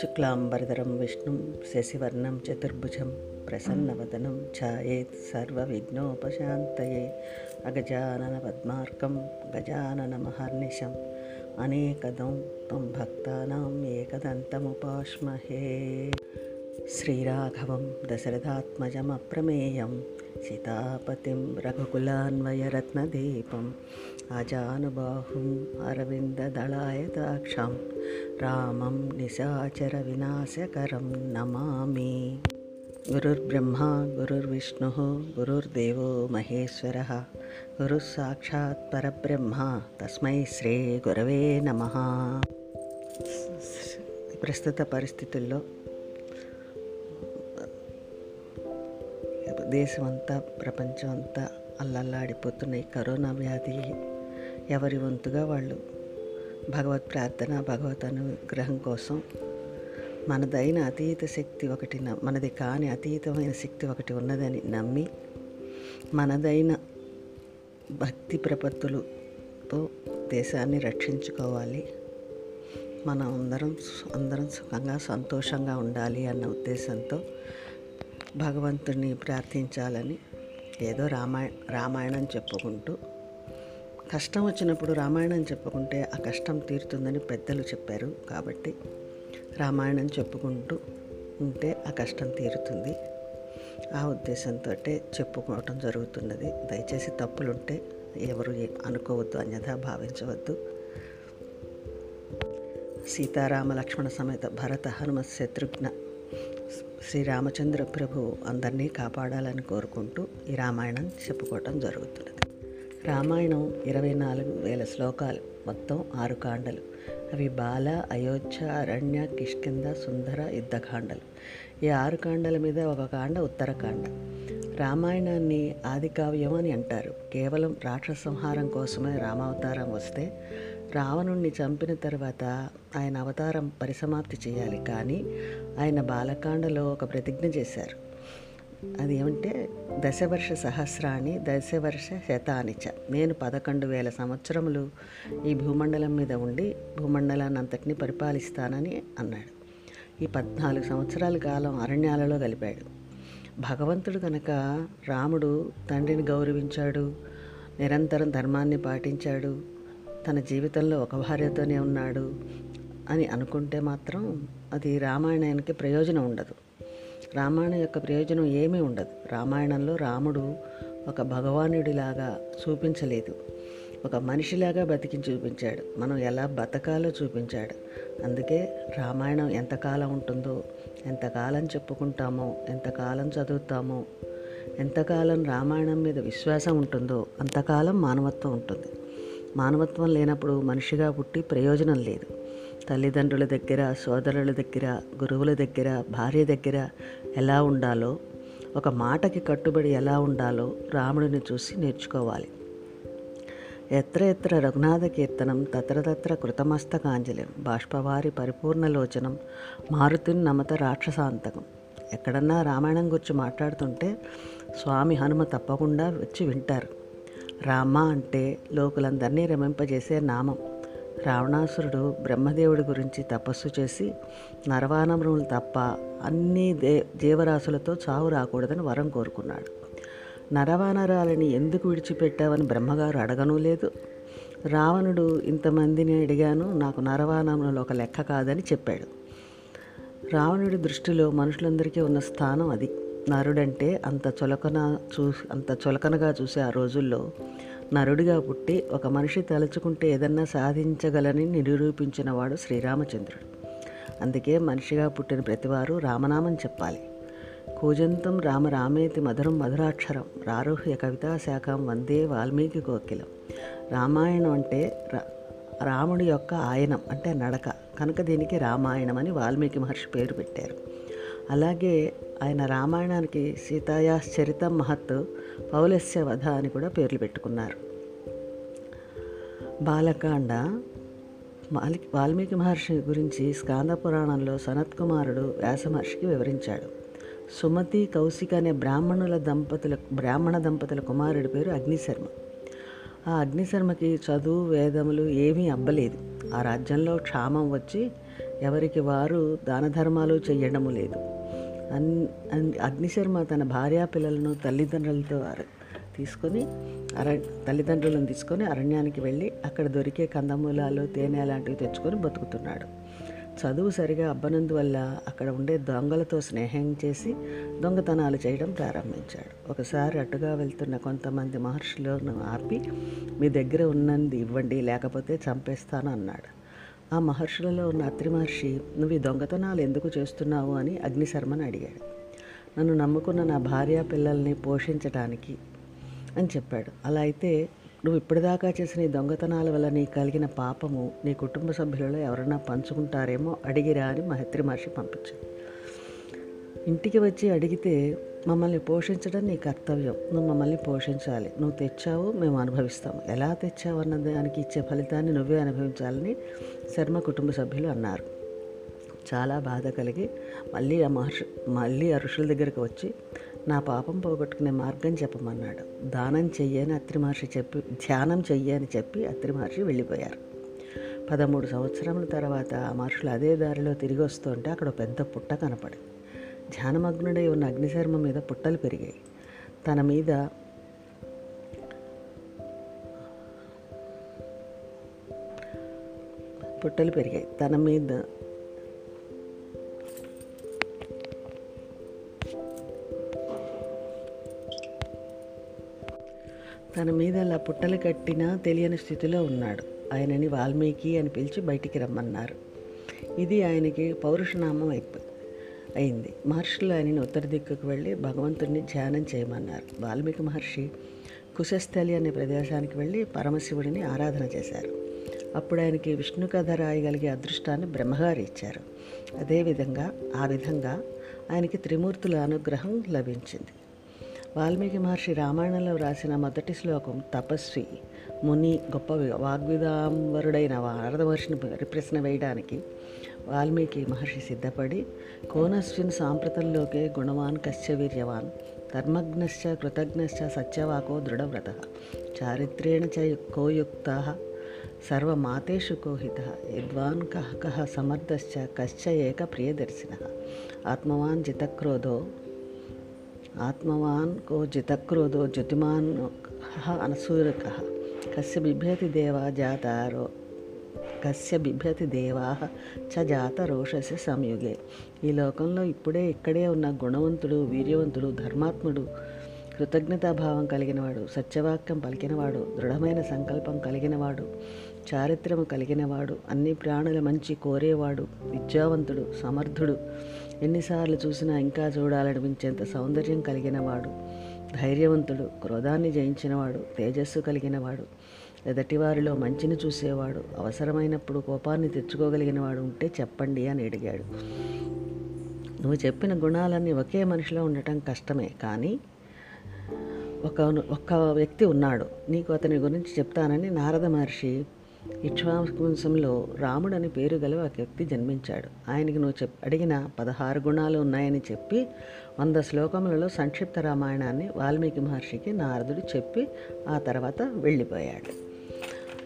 शुक्लाम्बरधरं, विष्णुं, शशिवर्णं, चतुर्भुजं, प्रसन्नवदनं ध्यायेत् सर्वविघ्नोपशान्तये, अगजाननपद्मार्कं गजाननमहर्निशम् अनेकदं त्वं भक्तानाम् एकदन्तमुपाश्महे। श्रीराघवं, दशरथात्मजमप्रमेयम् సీతాపతిం రఘుకులాన్వయరత్నదీపం అజానుబాహుం అరవిందదళాయతాక్షం రామం నిశాచర వినాశకరం నమామి. గురుర్బ్రహ్మ గురుర్విష్ణు గురుర్దేవో మహేశ్వర గురుసాక్షాత్ పరబ్రహ్మ తస్మై శ్రీ గురవే నమ. ప్రస్తుత పరిస్థితుల్లో దేశం అంతా ప్రపంచం అంతా అల్లల్లాడిపోతున్న ఈ కరోనా వ్యాధి. ఎవరి వంతుగా వాళ్ళు? భగవత్ ప్రార్థన భగవత్ అనుగ్రహం కోసం మనదైన అతీత శక్తి ఒకటి మనది కాని అతీతమైన శక్తి ఒకటి ఉన్నదని నమ్మి మనదైన భక్తి ప్రపత్తులతో దేశాన్ని రక్షించుకోవాలి. మనం అందరం అందరం సుఖంగా సంతోషంగా ఉండాలి అన్న ఉద్దేశంతో భగవంతుని ప్రార్థించాలని ఏదో రామాయ రామాయణం చెప్పుకుంటూ కష్టం వచ్చినప్పుడు రామాయణం చెప్పుకుంటే ఆ కష్టం తీరుతుందని పెద్దలు చెప్పారు కాబట్టి రామాయణం చెప్పుకుంటూ ఉంటే ఆ కష్టం తీరుతుంది. ఆ ఉద్దేశంతో చెప్పుకోవటం జరుగుతున్నది. దయచేసి తప్పులుంటే ఎవరు అనుకోవద్దు అన్యథా భావించవద్దు. సీతారామ లక్ష్మణ సమేత భరత హనుమ శత్రుఘ్న శ్రీరామచంద్ర ప్రభు అందరినీ కాపాడాలని కోరుకుంటూ ఈ రామాయణం చెప్పుకోవటం జరుగుతున్నది. రామాయణం ఇరవై నాలుగు వేల శ్లోకాలు మొత్తం ఆరు కాండలు. అవి బాల అయోధ్య అరణ్య కిష్కింద సుందర యుద్ధకాండలు ఈ ఆరు కాండల మీద ఒక కాండ ఉత్తరకాండ రామాయణాన్ని ఆదికావ్యం అని అంటారు. కేవలం రాక్షసంహారం కోసమే రామావతారం వస్తే రావణుణ్ణి చంపిన తర్వాత ఆయన అవతారం పరిసమాప్తి చేయాలి. కానీ ఆయన బాలకాండలో ఒక ప్రతిజ్ఞ చేశారు. అది ఏమంటే దశవర్ష సహస్రాన్ని దశవర్ష శతానిచ. నేను పదకొండు వేల సంవత్సరములు ఈ భూమండలం మీద ఉండి భూమండలాన్ని అంతటిని పరిపాలిస్తానని అన్నాడు. ఈ పద్నాలుగు సంవత్సరాల కాలం అరణ్యాలలో గలిపాడు. భగవంతుడు కనుక రాముడు తండ్రిని గౌరవించాడు నిరంతరం ధర్మాన్ని పాటించాడు తన జీవితంలో ఒక భార్యతోనే ఉన్నాడు అని అనుకుంటే మాత్రం అది రామాయణానికి ప్రయోజనం ఉండదు. రామాయణం యొక్క ప్రయోజనం ఏమీ ఉండదు. రామాయణంలో రాముడు ఒక భగవానుడిలాగా చూపించలేదు. ఒక మనిషిలాగా బతికి చూపించాడు. మనం ఎలా బతకాలో చూపించాడు. అందుకే రామాయణం ఎంతకాలం ఉంటుందో ఎంతకాలం చెప్పుకుంటామో ఎంతకాలం చదువుతామో ఎంతకాలం రామాయణం మీద విశ్వాసం ఉంటుందో అంతకాలం మానవత్వం ఉంటుంది. మానవత్వం లేనప్పుడు మనిషిగా పుట్టి ప్రయోజనం లేదు. తల్లిదండ్రుల దగ్గర సోదరుల దగ్గర గురువుల దగ్గర భార్య దగ్గర ఎలా ఉండాలో ఒక మాటకి కట్టుబడి ఎలా ఉండాలో రాముడిని చూసి నేర్చుకోవాలి. ఎత్ర ఎత్ర రఘునాథ కీర్తనం తత్రతత్ర తత్ర కృతమస్తకాంజలిం బాష్పవారి పరిపూర్ణలోచనం మారుతిన్ నమత రాక్షసాంతకం. ఎక్కడన్నా రామాయణం గురించి మాట్లాడుతుంటే స్వామి హనుమ తప్పకుండా వచ్చి వింటారు. రామ అంటే లోకులందరినీ రమింపజేసే నామం. రావణాసురుడు బ్రహ్మదేవుడి గురించి తపస్సు చేసి నరవానములు తప్ప అన్ని దే జీవరాశులతో చావు రాకూడదని వరం కోరుకున్నాడు. నరవానరాలని ఎందుకు విడిచిపెట్టావని బ్రహ్మగారు అడగనూ లేదు. రావణుడు ఇంతమందిని అడిగాను నాకు నరవానములు ఒక లెక్క కాదని చెప్పాడు. రావణుడి దృష్టిలో మనుషులందరికీ ఉన్న స్థానం అది. నరుడంటే అంత చులకన చూ అంత చులకనగా చూసే ఆ రోజుల్లో నరుడిగా పుట్టి ఒక మనిషి తలుచుకుంటే ఏదన్నా సాధించగలని నిరూపించినవాడు శ్రీరామచంద్రుడు. అందుకే మనిషిగా పుట్టిన ప్రతివారు రామనామం చెప్పాలి. కూజంతం రామ రామేతి మధురం మధురాక్షరం రారోహ్య కవితా శాఖం వందే వాల్మీకి కోకిలం. రామాయణం అంటే రా- రాముడి యొక్క ఆయనం అంటే నడక. కనుక దీనికి రామాయణం అని వాల్మీకి మహర్షి పేరు పెట్టారు. అలాగే ఆయన రామాయణానికి సీతాయాశ్చరితం మహత్ పౌలస్య వధ అని కూడా పేర్లు పెట్టుకున్నారు. బాలకాండ వాల్మీకి మహర్షి గురించి స్కాంద పురాణంలో సనత్ కుమారుడు వ్యాసమహర్షికి వివరించాడు. సుమతి కౌశిక అనే బ్రాహ్మణుల దంపతుల బ్రాహ్మణ దంపతుల కుమారుడి పేరు అగ్నిశర్మ. ఆ అగ్నిశర్మకి చదువు వేదములు ఏమీ అబ్బలేదు. ఆ రాజ్యంలో క్షామం వచ్చి ఎవరికి వారు దాన ధర్మాలు చెయ్యడము లేదు. అన్ అన్- అగ్నిశర్మ తన భార్యా పిల్లలను తల్లిదండ్రులతో తీసుకొని అర తల్లిదండ్రులను తీసుకొని అరణ్యానికి వెళ్ళి అక్కడ దొరికే కందమూలాలు తేనె లాంటివి తెచ్చుకొని బతుకుతున్నాడు. చదువు సరిగా అబ్బనందువల్ల అక్కడ ఉండే దొంగలతో స్నేహం చేసి దొంగతనాలు చేయడం ప్రారంభించాడు. ఒకసారి అటుగా వెళ్తున్న కొంతమంది మహర్షులను ఆపి మీ దగ్గర ఉన్నది ఇవ్వండి లేకపోతే చంపేస్తాను అన్నాడు. ఆ మహర్షులలో ఉన్న అత్రి మహర్షి నువ్వు ఈ దొంగతనాలు ఎందుకు చేస్తున్నావు? అని అగ్నిశర్మని అడిగాడు. నన్ను నమ్ముకున్న నా భార్య పిల్లల్ని పోషించటానికి అని చెప్పాడు. అలా అయితే నువ్వు ఇప్పటిదాకా చేసిన ఈ దొంగతనాల వల్ల నీకు కలిగిన పాపము నీ కుటుంబ సభ్యులలో ఎవరైనా పంచుకుంటారేమో అడిగిరా అని మహత్రి మహర్షి పంపించాడు. ఇంటికి వచ్చి అడిగితే మమ్మల్ని పోషించడం నీ కర్తవ్యం. నువ్వు మమ్మల్ని పోషించాలి. నువ్వు తెచ్చావు మేము అనుభవిస్తాము. ఎలా తెచ్చావు? అన్న దానికి ఇచ్చే ఫలితాన్ని నువ్వే అనుభవించాలని శర్మ కుటుంబ సభ్యులు అన్నారు. చాలా బాధ కలిగి మళ్ళీ ఆ మహర్షి మళ్ళీ ఆ ఋషుల దగ్గరికి వచ్చి నా పాపం పోగొట్టుకునే మార్గం చెప్పమన్నాడు. దానం చెయ్యని అత్రి మహర్షి చెప్పి ధ్యానం చెయ్యని చెప్పి అత్రి మహర్షి వెళ్ళిపోయారు. పదమూడు సంవత్సరముల తర్వాత ఆ మహర్షులు అదే దారిలో తిరిగి వస్తుంటే అక్కడ ఒక పెద్ద పుట్ట కనపడింది. ధ్యానమగ్నుడై ఉన్న అగ్నిశర్మ మీద పుట్టలు పెరిగాయి. తన మీద పుట్టలు పెరిగాయి. తన మీద తన మీద అలా పుట్టలు కట్టినా తెలియని స్థితిలో ఉన్నాడు. ఆయనని వాల్మీకి అని పిలిచి బయటికి రమ్మన్నారు. ఇది ఆయనకి పౌరుషనామం అయిపోయింది అయింది. మహర్షులు ఆయనని ఉత్తర దిక్కుకు వెళ్ళి భగవంతుడిని ధ్యానం చేయమన్నారు. వాల్మీకి మహర్షి కుశస్థలి అనే ప్రదేశానికి వెళ్ళి పరమశివుడిని ఆరాధన చేశారు. అప్పుడు ఆయనకి విష్ణు కథ రాయగలిగే అదృష్టాన్ని బ్రహ్మగారు ఇచ్చారు. అదేవిధంగా ఆ విధంగా ఆయనకి త్రిమూర్తుల అనుగ్రహం లభించింది. వాల్మీకి మహర్షి రామాయణంలో వ్రాసిన మొదటి శ్లోకం తపస్వి ముని గొప్ప వాగ్విదాంబరుడైన వారద మహర్షిని ప్రశ్న వేయడానికి వాల్మీకి మహర్షి సిద్ధపడి కోనస్విన్ సాంప్రతంలోకే గుణవాన్ కశ్య వీర్యవాన్ ధర్మజ్ఞశ్చ కృతజ్ఞశ్చ సత్యవాకో దృఢవ్రత చారిత్రేణ చ కోయుక్త సర్వమాతేషు కోహిత యద్వాన్ కః కః సమర్థశ్చ కశ్చ ఏక ప్రియదర్శిన ఆత్మవాన్ జితక్రోధో ఆత్మవాన్ కో జితక్రోధో జ్యుతిమాన్ అనసూరక కస్య బిభ్యతి దేవా జాతారో కస్య బిభ్యతి దేవా చ జాత రోషస్య సంయుగే. ఈ లోకంలో ఇప్పుడే ఇక్కడే ఉన్న గుణవంతుడు వీర్యవంతుడు ధర్మాత్ముడు కృతజ్ఞతాభావం కలిగినవాడు సత్యవాక్యం పలికినవాడు దృఢమైన సంకల్పం కలిగినవాడు చారిత్రము కలిగినవాడు అన్ని ప్రాణుల మంచి కోరేవాడు విద్యావంతుడు సమర్థుడు. ఎన్నిసార్లు చూసినా ఇంకా చూడాలనిపించేంత సౌందర్యం కలిగినవాడు ధైర్యవంతుడు క్రోధాన్ని జయించినవాడు తేజస్సు కలిగినవాడు. ఎదటివారిలో మంచిని చూసేవాడు అవసరమైనప్పుడు కోపాన్ని తెచ్చుకోగలిగిన వాడు ఉంటే చెప్పండి అని అడిగాడు. నువ్వు చెప్పిన గుణాలన్నీ ఒకే మనిషిలో ఉండటం కష్టమే కానీ ఒక ఒక్క వ్యక్తి ఉన్నాడు. నీకు అతని గురించి చెప్తానని నారద మహర్షి ఇక్ష్వాంశంలో రాముడు అని పేరు గల ఒక వ్యక్తి జన్మించాడు. ఆయనకి నువ్వు చెప్ అడిగిన పదహారు గుణాలు ఉన్నాయని చెప్పి వంద శ్లోకములలో సంక్షిప్త రామాయణాన్ని వాల్మీకి మహర్షికి నారదుడు చెప్పి ఆ తర్వాత వెళ్ళిపోయాడు.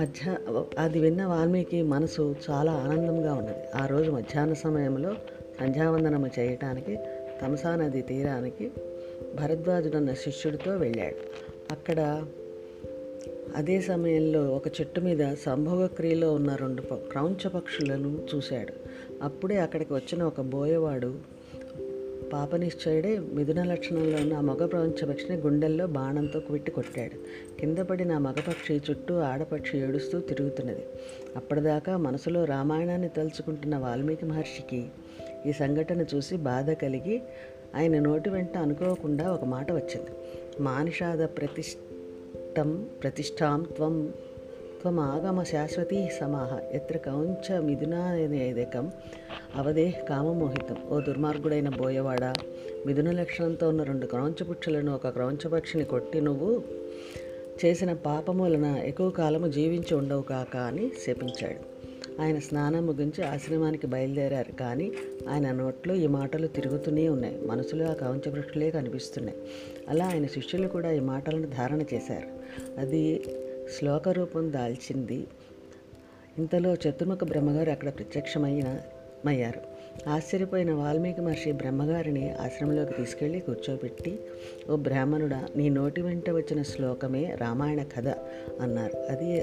మధ్య అది విన్న వాల్మీకి మనసు చాలా ఆనందంగా ఉన్నది. ఆ రోజు మధ్యాహ్న సమయంలో సంధ్యావందనము చేయటానికి తమసా నది తీరానికి భరద్వాజుడన్న శిష్యుడితో వెళ్ళాడు. అక్కడ అదే సమయంలో ఒక చెట్టు మీద సంభోగ క్రియలో ఉన్న రెండు ప- క్రౌంచ పక్షులను చూశాడు. అప్పుడే అక్కడికి వచ్చిన ఒక బోయవాడు పాపనిశ్చయుడే మిథున లక్షణంలో ఉన్న ఆ మగ ప్రపంచపక్షిని గుండెల్లో బాణంతో కుట్టి కొట్టాడు. కింద పడి నా మగపక్షి చుట్టూ ఆడపక్షి ఏడుస్తూ తిరుగుతున్నది. అప్పటిదాకా మనసులో రామాయణాన్ని తలుచుకుంటున్న వాల్మీకి మహర్షికి ఈ సంఘటన చూసి బాధ కలిగి ఆయన నోటి వెంట అనుకోకుండా ఒక మాట వచ్చింది. మానిషాద ప్రతిష్టం ప్రతిష్టాం త్వం త్వమాగమ శాశ్వతీ సమాహ ఎత్ర కౌంచ మిథునాదేకం అవదే కామమోహితం ఓ దుర్మార్గుడైన బోయవాడ మిథున లక్షణంతో ఉన్న రెండు క్రౌంచపుక్షులను ఒక క్రౌంచపక్షిని కొట్టి నువ్వు చేసిన పాపములన ఎక్కువ కాలము జీవించి ఉండవు కాక అని శపించాడు. ఆయన స్నానం ముగించి ఆశ్రమానికి బయలుదేరారు. కానీ ఆయన నోట్లో ఈ మాటలు తిరుగుతూనే ఉన్నాయి. మనసులో ఆ కవంచవృక్షులే కనిపిస్తున్నాయి. అలా ఆయన శిష్యులు కూడా ఈ మాటలను ధారణ చేశారు. అది శ్లోక రూపం దాల్చింది. ఇంతలో చతుర్ముఖ బ్రహ్మగారు అక్కడ ప్రత్యక్షమైన మయ్యారు. ఆశ్చర్యపోయిన వాల్మీకి మహర్షి బ్రహ్మగారిని ఆశ్రమంలోకి తీసుకెళ్ళి కూర్చోబెట్టి ఓ బ్రాహ్మణుడా నీ నోటి వెంట వచ్చిన శ్లోకమే రామాయణ కథ అన్నారు. అది